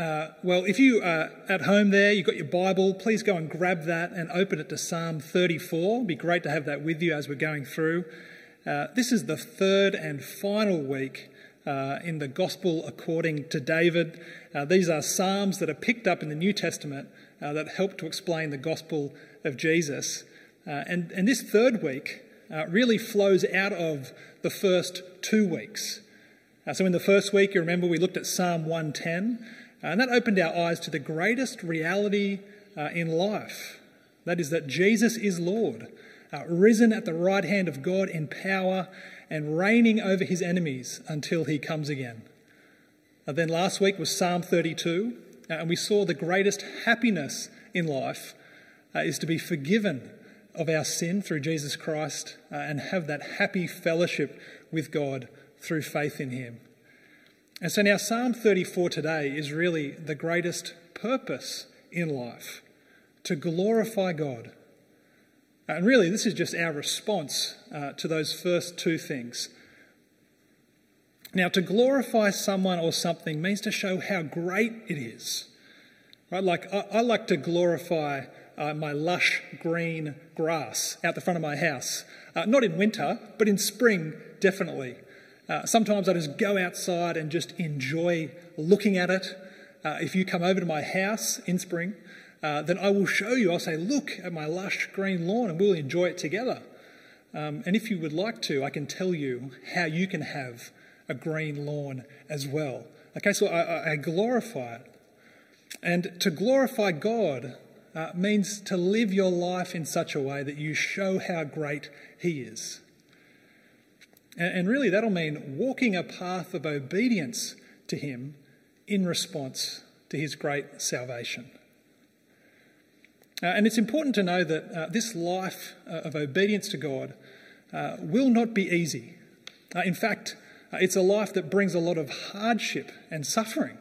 Uh, well, if you are at home there, you've got your Bible, please go and grab that and open it to Psalm 34. It'd be great to have that with you as we're going through. Uh, this is the third and final week uh, in the Gospel according to David. Uh, these are Psalms that are picked up in the New Testament uh, that help to explain the Gospel of Jesus. Uh, and, and this third week really flows out of the first two weeks. so, in the first week, you remember we looked at Psalm 110. Uh, and that opened our eyes to the greatest reality uh, in life that is, that Jesus is Lord, uh, risen at the right hand of God in power and reigning over his enemies until he comes again. Uh, then last week was Psalm 32, uh, and we saw the greatest happiness in life is to be forgiven of our sin through Jesus Christ and have that happy fellowship with God through faith in him. And so now, Psalm 34 today is really the greatest purpose in life to glorify God. And really, this is just our response uh, to those first two things. Now, to glorify someone or something means to show how great it is. Right? Like, I, I like to glorify uh, my lush green grass out the front of my house. Uh, not in winter, but in spring, definitely. Uh, sometimes I just go outside and just enjoy looking at it. Uh, if you come over to my house in spring, uh, then I will show you. I'll say, look at my lush green lawn and we'll enjoy it together. Um, and if you would like to, I can tell you how you can have a green lawn as well. Okay, so I, I glorify it. And to glorify God uh, means to live your life in such a way that you show how great He is. And really, that'll mean walking a path of obedience to Him in response to His great salvation. Uh, and it's important to know that uh, this life uh, of obedience to God uh, will not be easy. Uh, in fact, uh, it's a life that brings a lot of hardship and suffering.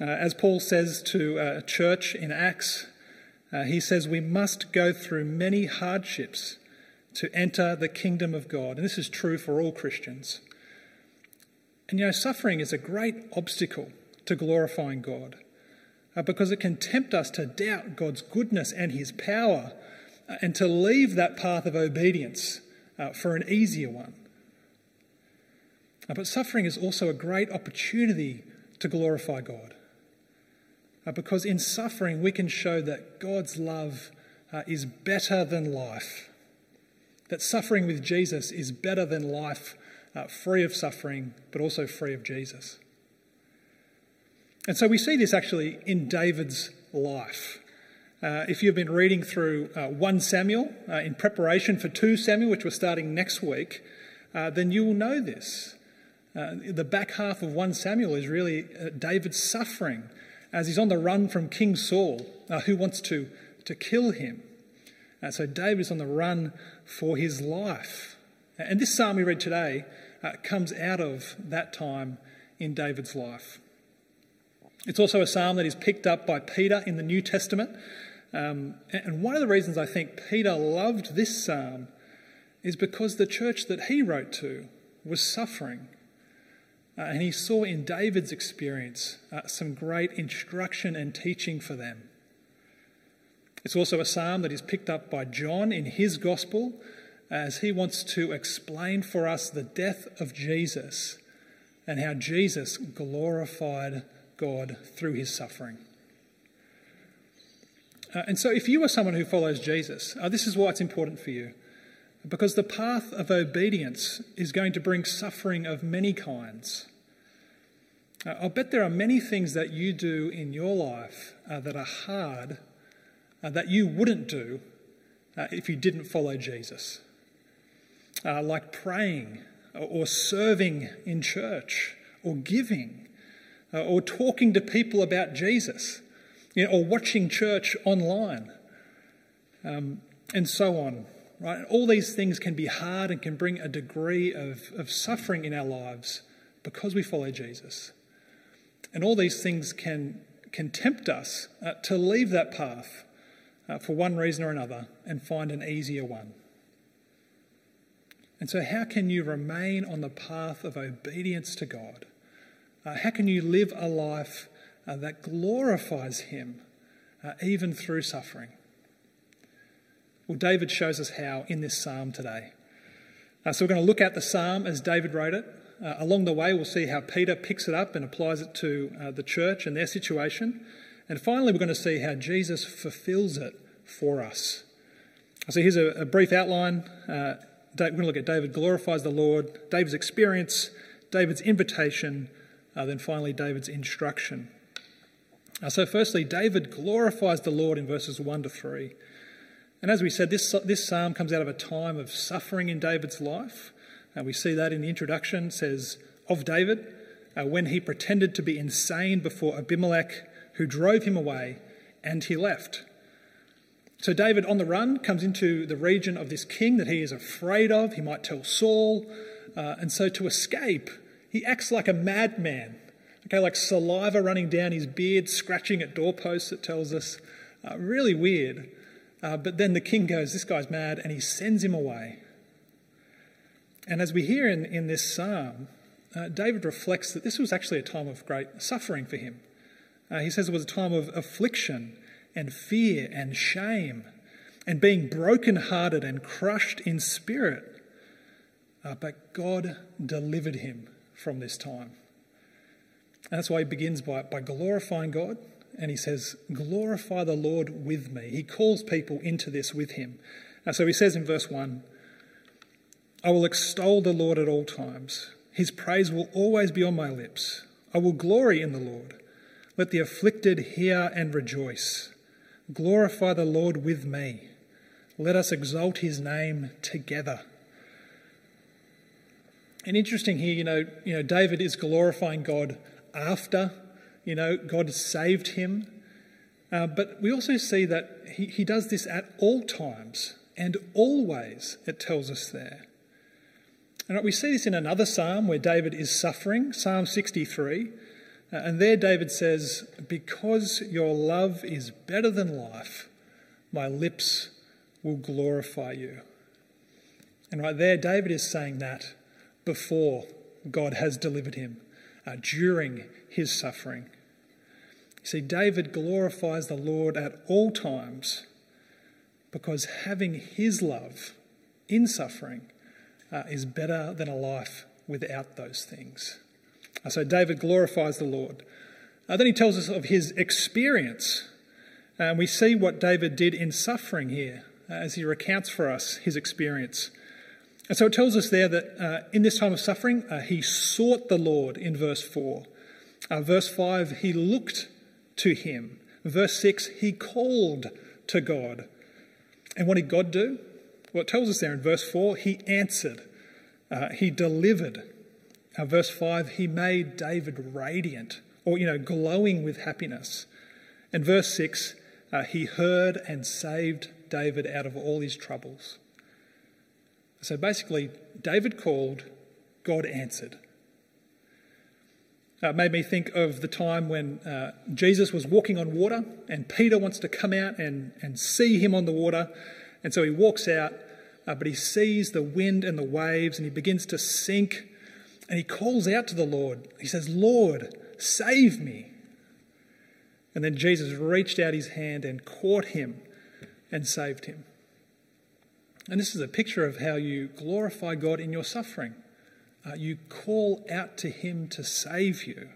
as Paul says to a church in Acts, he says, We must go through many hardships to enter the kingdom of God. And this is true for all Christians. And you know, suffering is a great obstacle to glorifying God uh, because it can tempt us to doubt God's goodness and his power uh, and to leave that path of obedience uh, for an easier one. Uh, but suffering is also a great opportunity to glorify God. Uh, because in suffering, we can show that God's love uh, is better than life that suffering with Jesus is better than life uh, free of suffering, but also free of Jesus. And so we see this actually in David's life. Uh, if you've been reading through uh, 1 Samuel uh, in preparation for 2 Samuel, which we're starting next week, uh, then you will know this. Uh, the back half of 1 Samuel is really David's suffering as he's on the run from King Saul, who wants to, to kill him. Uh, so David is on the run for his life. And this psalm we read today uh, comes out of that time in David's life. It's also a psalm that is picked up by Peter in the New Testament. Um, and one of the reasons I think Peter loved this psalm is because the church that he wrote to was suffering. Uh, and he saw in David's experience uh, some great instruction and teaching for them. It's also a psalm that is picked up by John in his gospel as he wants to explain for us the death of Jesus and how Jesus glorified God through his suffering. Uh, and so, if you are someone who follows Jesus, uh, this is why it's important for you. Because the path of obedience is going to bring suffering of many kinds. Uh, I'll bet there are many things that you do in your life uh, that are hard uh, that you wouldn't do uh, if you didn't follow Jesus. Uh, like praying or serving in church or giving uh, or talking to people about Jesus you know, or watching church online um, and so on. Right? All these things can be hard and can bring a degree of, of suffering in our lives because we follow Jesus. And all these things can, can tempt us uh, to leave that path uh, for one reason or another and find an easier one. And so, how can you remain on the path of obedience to God? Uh, how can you live a life uh, that glorifies him uh, even through suffering. Well, David shows us how in this psalm today. Uh, so we're going to look at the psalm as David wrote it. Uh, along the way, we'll see how Peter picks it up and applies it to the church and their situation. And finally, we're going to see how Jesus fulfills it for us. So here's a, a brief outline. Uh, we're going to look at David glorifies the Lord, David's experience, David's invitation, uh, then finally David's instruction. Uh, so, firstly, David glorifies the Lord in verses 1 to 3. And as we said, this, this psalm comes out of a time of suffering in David's life. And we see that in the introduction, it says, of David, uh, when he pretended to be insane before Abimelech, who drove him away, and he left. So David, on the run, comes into the region of this king that he is afraid of. He might tell Saul. Uh, and so to escape, he acts like a madman. Okay, like saliva running down his beard, scratching at doorposts, it tells us. Uh, really weird. Uh, but then the king goes, This guy's mad, and he sends him away. And as we hear in, in this psalm, uh, David reflects that this was actually a time of great suffering for him. Uh, he says it was a time of affliction and fear and shame and being broken-hearted and crushed in spirit. Uh, but God delivered him from this time. And that's why he begins by, by glorifying God. And he says, Glorify the Lord with me. He calls people into this with him. Uh, so he says in verse 1 I will extol the Lord at all times. His praise will always be on my lips. I will glory in the Lord. Let the afflicted hear and rejoice. Glorify the Lord with me. Let us exalt his name together. And interesting here, you know, you know, David is glorifying God after, you know, God saved him. Uh, but we also see that he, he does this at all times and always, it tells us there. And we see this in another psalm where David is suffering, Psalm 63. Uh, and there David says, Because your love is better than life, my lips will glorify you. And right there, David is saying that before God has delivered him, uh, during his suffering. You see, David glorifies the Lord at all times because having his love in suffering uh, is better than a life without those things. So David glorifies the Lord. Uh, then he tells us of his experience. And we see what David did in suffering here uh, as he recounts for us his experience. And so it tells us there that uh, in this time of suffering, uh, he sought the Lord in verse 4. Uh, verse 5, he looked to him. Verse 6, he called to God. And what did God do? Well, it tells us there in verse 4, he answered, he delivered. Uh, verse 5, he made David radiant, or, you know, glowing with happiness. And verse 6, uh, he heard and saved David out of all his troubles. So basically, David called, God answered. Uh, made me think of the time when uh, Jesus was walking on water and Peter wants to come out and, and see him on the water. And so he walks out, uh, but he sees the wind and the waves and he begins to sink and he calls out to the Lord. He says, Lord, save me. And then Jesus reached out his hand and caught him and saved him. And this is a picture of how you glorify God in your suffering. Uh, you call out to him to save you,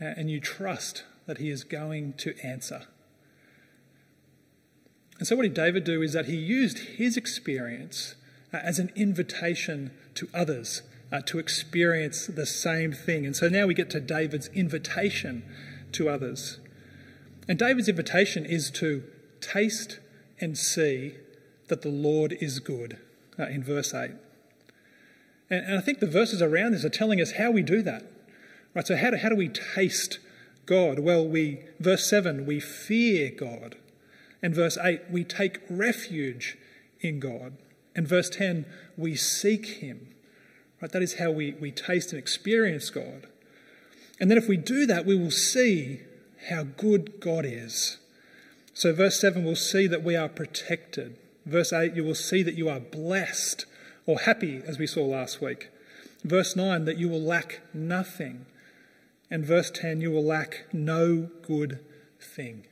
uh, and you trust that he is going to answer. And so, what did David do is that he used his experience uh, as an invitation to others uh, to experience the same thing. And so now we get to David's invitation to others. And David's invitation is to taste and see that the Lord is good uh, in verse 8. And, and, I think the verses around this are telling us how we do that. Right, so how do, how do we taste God? Well, we, verse 7, we fear God. And verse 8, we take refuge in God. And verse 10, we seek Him. Right? That is how we, we taste and experience God. And then if we do that, we will see how good God is. So, verse 7, we'll see that we are protected. Verse 8, you will see that you are blessed or happy, as we saw last week. Verse 9, that you will lack nothing. And verse 10, you will lack no good thing.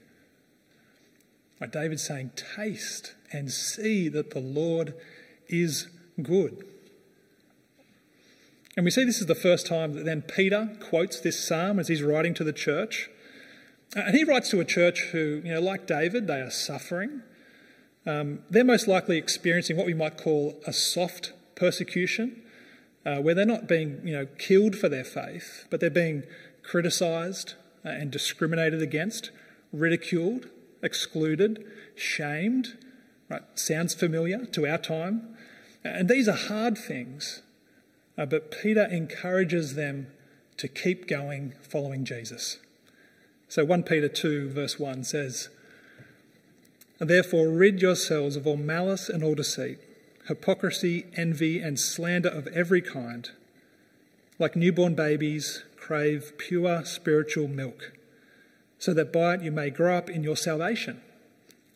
Right, David's saying, taste and see that the Lord is good. And we see this is the first time that then Peter quotes this psalm as he's writing to the church. And he writes to a church who, you know, like David, they are suffering. Um, they're most likely experiencing what we might call a soft persecution, uh, where they're not being, you know, killed for their faith, but they're being criticised uh, and discriminated against, ridiculed, excluded, shamed. Right? Sounds familiar to our time. And these are hard things, uh, but Peter encourages them to keep going following Jesus. So 1 Peter 2, verse 1 says, Therefore, rid yourselves of all malice and all deceit, hypocrisy, envy, and slander of every kind. Like newborn babies, crave pure spiritual milk, so that by it you may grow up in your salvation,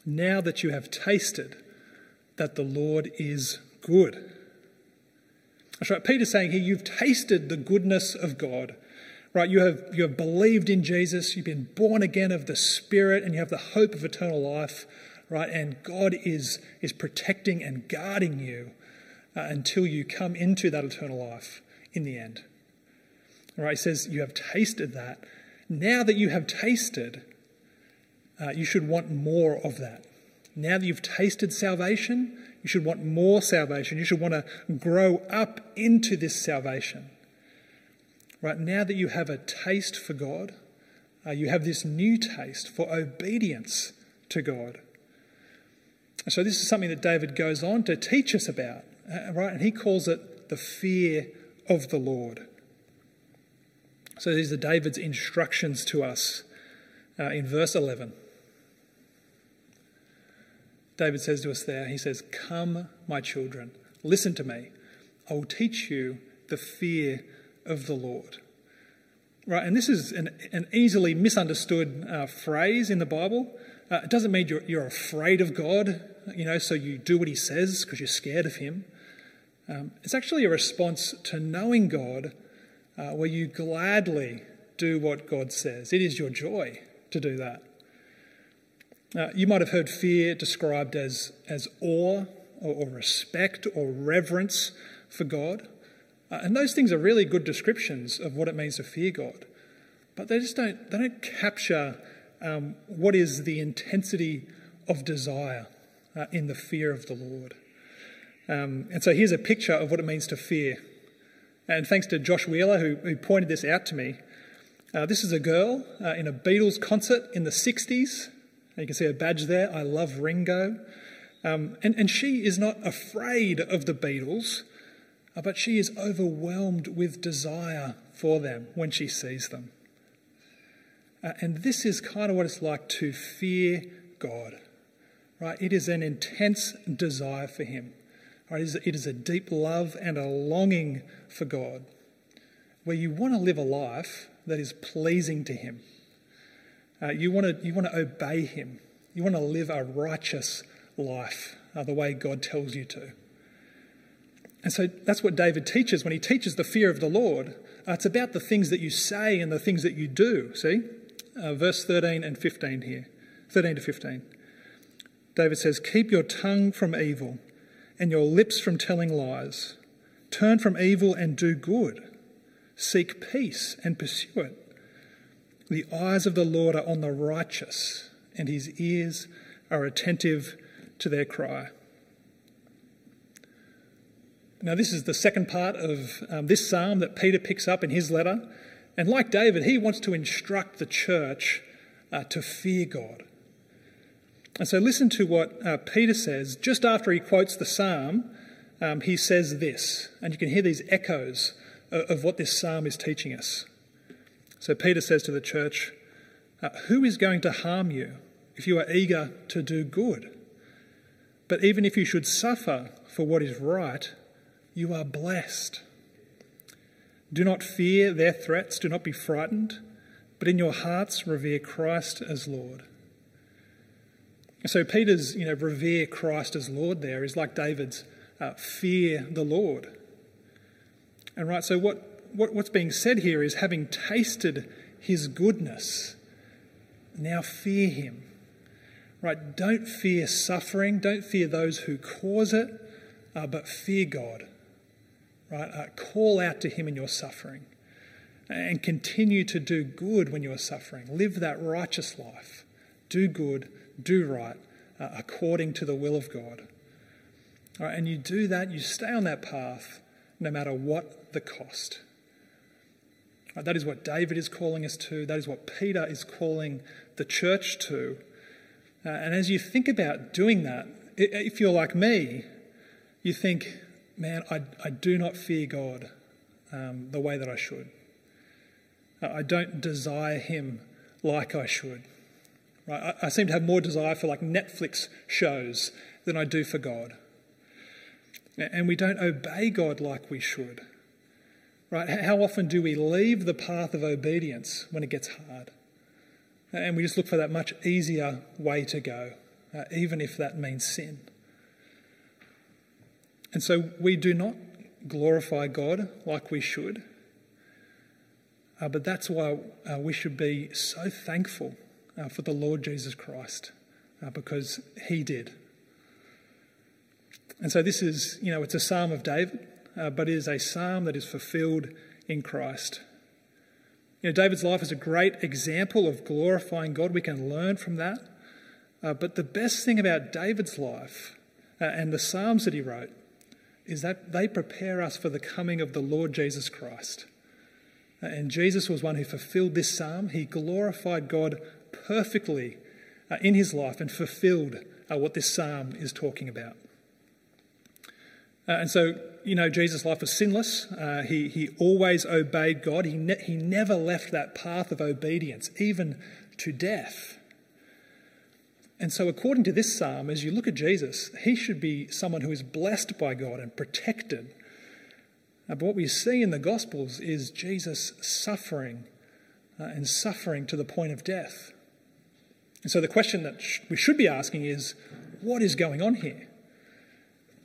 now that you have tasted that the Lord is good. That's right. Peter's saying here, you've tasted the goodness of God. Right, you have, you have believed in Jesus, you've been born again of the Spirit, and you have the hope of eternal life right? And God is, is protecting and guarding you uh, until you come into that eternal life in the end. Right? he says, You have tasted that. Now that you have tasted, uh, you should want more of that. Now that you've tasted salvation, you should want more salvation. You should want to grow up into this salvation. Right now that you have a taste for God, uh, you have this new taste for obedience to God. So, this is something that David goes on to teach us about, uh, right? And he calls it the fear of the Lord. So, these are David's instructions to us uh, in verse 11. David says to us there, he says, Come, my children, listen to me. I will teach you the fear of the Lord. Right, and this is an, an easily misunderstood uh, phrase in the Bible. Uh, it doesn't mean you're, you're afraid of God you know, so you do what he says because you're scared of him. Um, it's actually a response to knowing God uh, where you gladly do what God says. It is your joy to do that. Uh, you might have heard fear described as, as awe or, or respect or reverence for God. Uh, and those things are really good descriptions of what it means to fear God. But they just don't, they don't capture um, what is the intensity of desire uh, in the fear of the Lord. Um, and so here's a picture of what it means to fear. And thanks to Josh Wheeler, who, who pointed this out to me, uh, this is a girl uh, in a Beatles concert in the 60s. You can see a badge there, I love Ringo. Um, and, and she is not afraid of the Beatles, uh, but she is overwhelmed with desire for them when she sees them. Uh, and this is kind of what it's like to fear God right? It is an intense desire for Him. Right? It, is, it is a deep love and a longing for God, where you want to live a life that is pleasing to Him. Uh, you, want to, you want to obey Him. You want to live a righteous life uh, the way God tells you to. And so that's what David teaches when he teaches the fear of the Lord. Uh, it's about the things that you say and the things that you do. See? Uh, verse 13 and 15 here. 13 to 15. David says, Keep your tongue from evil and your lips from telling lies. Turn from evil and do good. Seek peace and pursue it. The eyes of the Lord are on the righteous, and his ears are attentive to their cry. Now, this is the second part of um, this psalm that Peter picks up in his letter. And like David, he wants to instruct the church uh, to fear God. And so listen to what uh, Peter says just after he quotes the psalm. Um, he says this, and you can hear these echoes of, of what this psalm is teaching us. So Peter says to the church, uh, Who is going to harm you if you are eager to do good? But even if you should suffer for what is right, you are blessed. Do not fear their threats, do not be frightened, but in your hearts revere Christ as Lord. So Peter's, you know, revere Christ as Lord there is like David's uh, fear the Lord. And right, so what, what, what's being said here is having tasted his goodness, now fear him. Right? Don't fear suffering, don't fear those who cause it, uh, but fear God. Right? Uh, call out to him in your suffering and continue to do good when you are suffering. Live that righteous life. Do good, do right, uh, according to the will of God. Right, and you do that, you stay on that path no matter what the cost. That is what David is calling us to, that is what Peter is calling the church to. Uh, and as you think about doing that, if you're like me, you think, man, I, I do not fear God um, the way that I should. I don't desire Him like I should. Right? I, I seem to have more desire for like Netflix shows than I do for God. And we don't obey God like we should. Right? How often do we leave the path of obedience when it gets hard? And we just look for that much easier way to go, uh, even if that means sin. And so we do not glorify God like we should. Uh, but that's why uh, we should be so thankful uh, for the Lord Jesus Christ, uh, because he did. And so this is, you know, it's a psalm of David, uh, but it is a psalm that is fulfilled in Christ. You know, David's life is a great example of glorifying God. We can learn from that. Uh, but the best thing about David's life and the Psalms that he wrote is that they prepare us for the coming of the Lord Jesus Christ. And Jesus was one who fulfilled this psalm. He glorified God perfectly uh, in his life and fulfilled uh, what this psalm is talking about. Uh, and so, you know, Jesus' life was sinless. Uh, he, he always obeyed God. He, ne- he never left that path of obedience, even to death. And so, according to this psalm, as you look at Jesus, he should be someone who is blessed by God and protected uh, but what we see in the Gospels is Jesus suffering uh, and suffering to the point of death. And so the question that sh- we should be asking is what is going on here?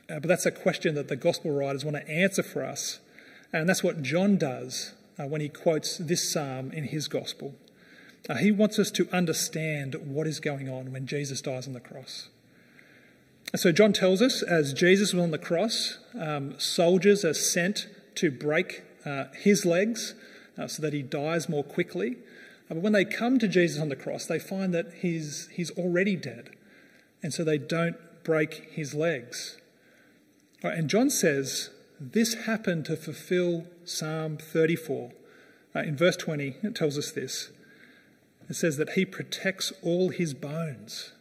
Uh, but that's a question that the Gospel writers want to answer for us. And that's what John does uh, when he quotes this psalm in his Gospel. Uh, he wants us to understand what is going on when Jesus dies on the cross. So, John tells us as Jesus was on the cross, um, soldiers are sent to break uh, his legs uh, so that he dies more quickly. Uh, but when they come to Jesus on the cross, they find that he's, he's already dead. And so they don't break his legs. Right, and John says this happened to fulfill Psalm 34. Uh, in verse 20, it tells us this. It says that he protects all his bones,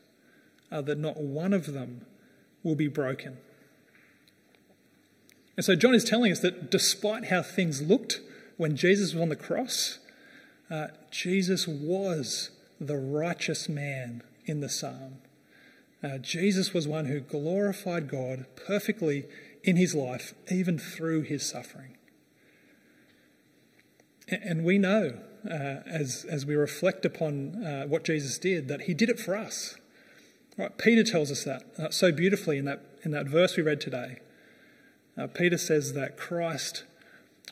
uh, that not one of them will be broken. And so John is telling us that despite how things looked when Jesus was on the cross, uh, Jesus was the righteous man in the psalm. Uh, Jesus was one who glorified God perfectly in his life, even through his suffering. And we know, uh, as, as we reflect upon uh, what Jesus did, that he did it for us. Right, Peter tells us that uh, so beautifully in that, in that verse we read today. Uh, Peter says that Christ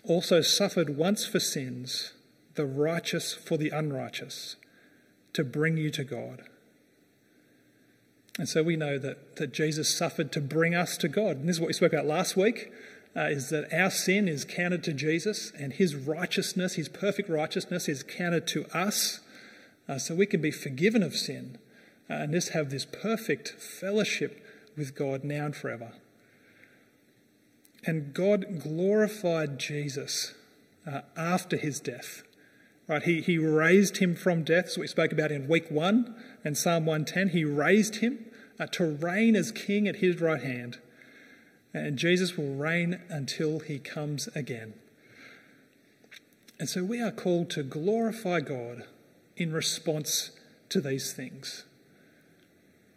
also suffered once for sins, the righteous for the unrighteous, to bring you to God. And so we know that, that Jesus suffered to bring us to God. And this is what we spoke about last week. Uh, is that our sin is counted to Jesus and his righteousness, his perfect righteousness, is counted to us uh, so we can be forgiven of sin uh, and just have this perfect fellowship with God now and forever. And God glorified Jesus uh, after his death. Right, he, he raised him from death, so we spoke about in week one and Psalm 110. He raised him uh, to reign as king at his right hand. And Jesus will reign until he comes again. And so we are called to glorify God in response to these things.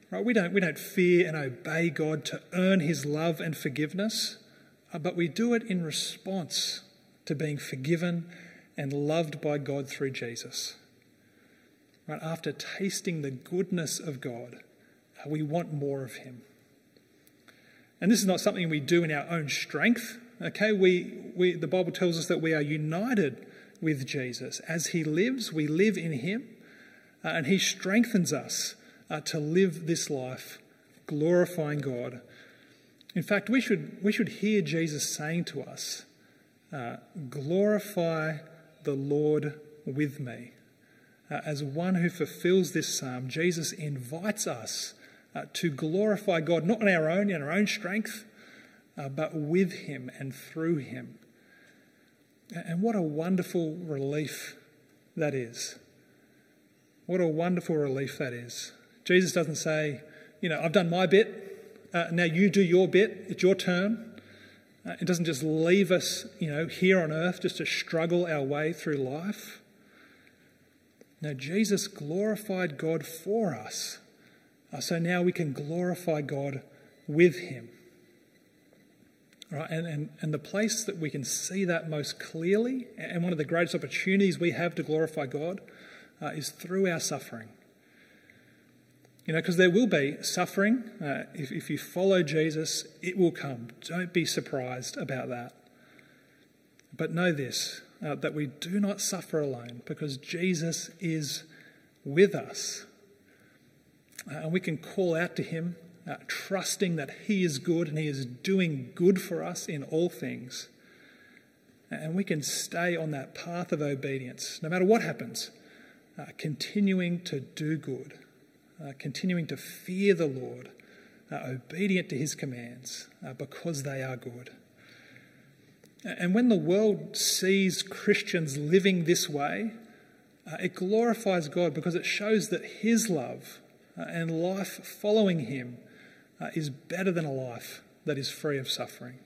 Right? We don't, we don't fear and obey God to earn his love and forgiveness, uh, but we do it in response to being forgiven and loved by God through Jesus. Right? After tasting the goodness of God, uh, we want more of him. And this is not something we do in our own strength. Okay, we, we, the Bible tells us that we are united with Jesus. As he lives, we live in him, uh, and he strengthens us uh, to live this life glorifying God. In fact, we should, we should hear Jesus saying to us, uh, Glorify the Lord with me. Uh, as one who fulfills this psalm, Jesus invites us uh, to glorify God, not on our own, in our own strength, uh, but with Him and through Him. And what a wonderful relief that is. What a wonderful relief that is. Jesus doesn't say, you know, I've done my bit, uh, now you do your bit, it's your turn. Uh, it doesn't just leave us, you know, here on earth just to struggle our way through life. No, Jesus glorified God for us. Uh, so now we can glorify God with Him. Right, and, and, and the place that we can see that most clearly, and one of the greatest opportunities we have to glorify God, uh, is through our suffering. You know, because there will be suffering. Uh, if, if you follow Jesus, it will come. Don't be surprised about that. But know this uh, that we do not suffer alone because Jesus is with us. Uh, and we can call out to him, uh, trusting that he is good and he is doing good for us in all things. And we can stay on that path of obedience no matter what happens, uh, continuing to do good uh, continuing to fear the Lord, uh, obedient to his commands, uh, because they are good. And when the world sees Christians living this way, uh, it glorifies God because it shows that his love uh, and life following him uh, is better than a life that is free of suffering.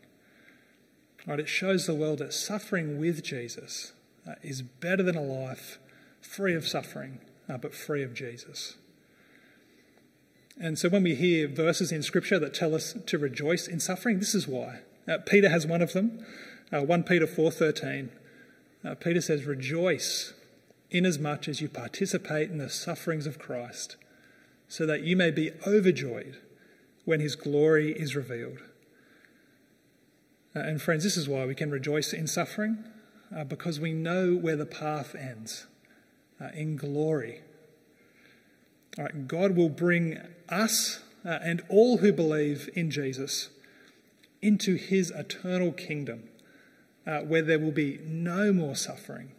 Right, it shows the world that suffering with Jesus is better than a life free of suffering, but free of Jesus. And so when we hear verses in Scripture that tell us to rejoice in suffering, this is why. Uh, Peter has one of them, uh, 1 Peter 4.13. Uh, Peter says, Rejoice inasmuch as you participate in the sufferings of Christ, so that you may be overjoyed when his glory is revealed. Uh, and friends, this is why we can rejoice in suffering, uh, because we know where the path ends uh, in glory Right, God will bring us uh, and all who believe in Jesus into his eternal kingdom uh, where there will be no more suffering,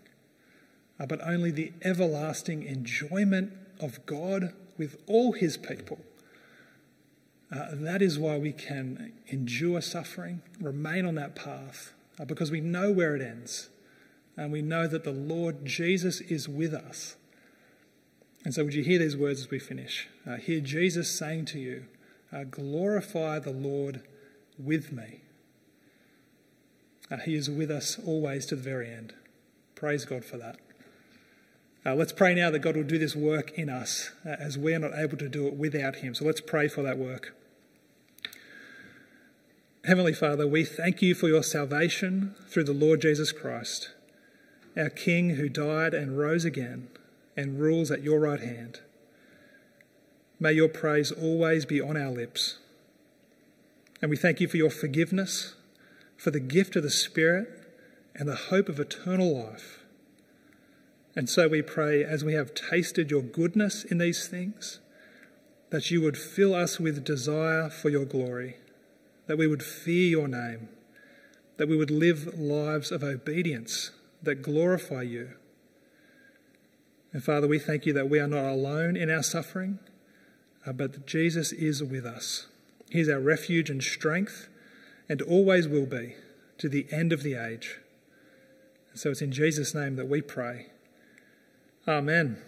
uh, but only the everlasting enjoyment of God with all his people. Uh, that is why we can endure suffering, remain on that path, uh, because we know where it ends. And we know that the Lord Jesus is with us and so, would you hear these words as we finish? Uh, hear Jesus saying to you, uh, Glorify the Lord with me. Uh, he is with us always to the very end. Praise God for that. Uh, let's pray now that God will do this work in us uh, as we are not able to do it without Him. So let's pray for that work. Heavenly Father, we thank you for your salvation through the Lord Jesus Christ, our King who died and rose again and rules at your right hand. May your praise always be on our lips. And we thank you for your forgiveness, for the gift of the Spirit, and the hope of eternal life. And so we pray, as we have tasted your goodness in these things, that you would fill us with desire for your glory, that we would fear your name, that we would live lives of obedience that glorify you and Father, we thank you that we are not alone in our suffering, uh, but that Jesus is with us. He is our refuge and strength, and always will be to the end of the age. so it's in Jesus' name that we pray. Amen.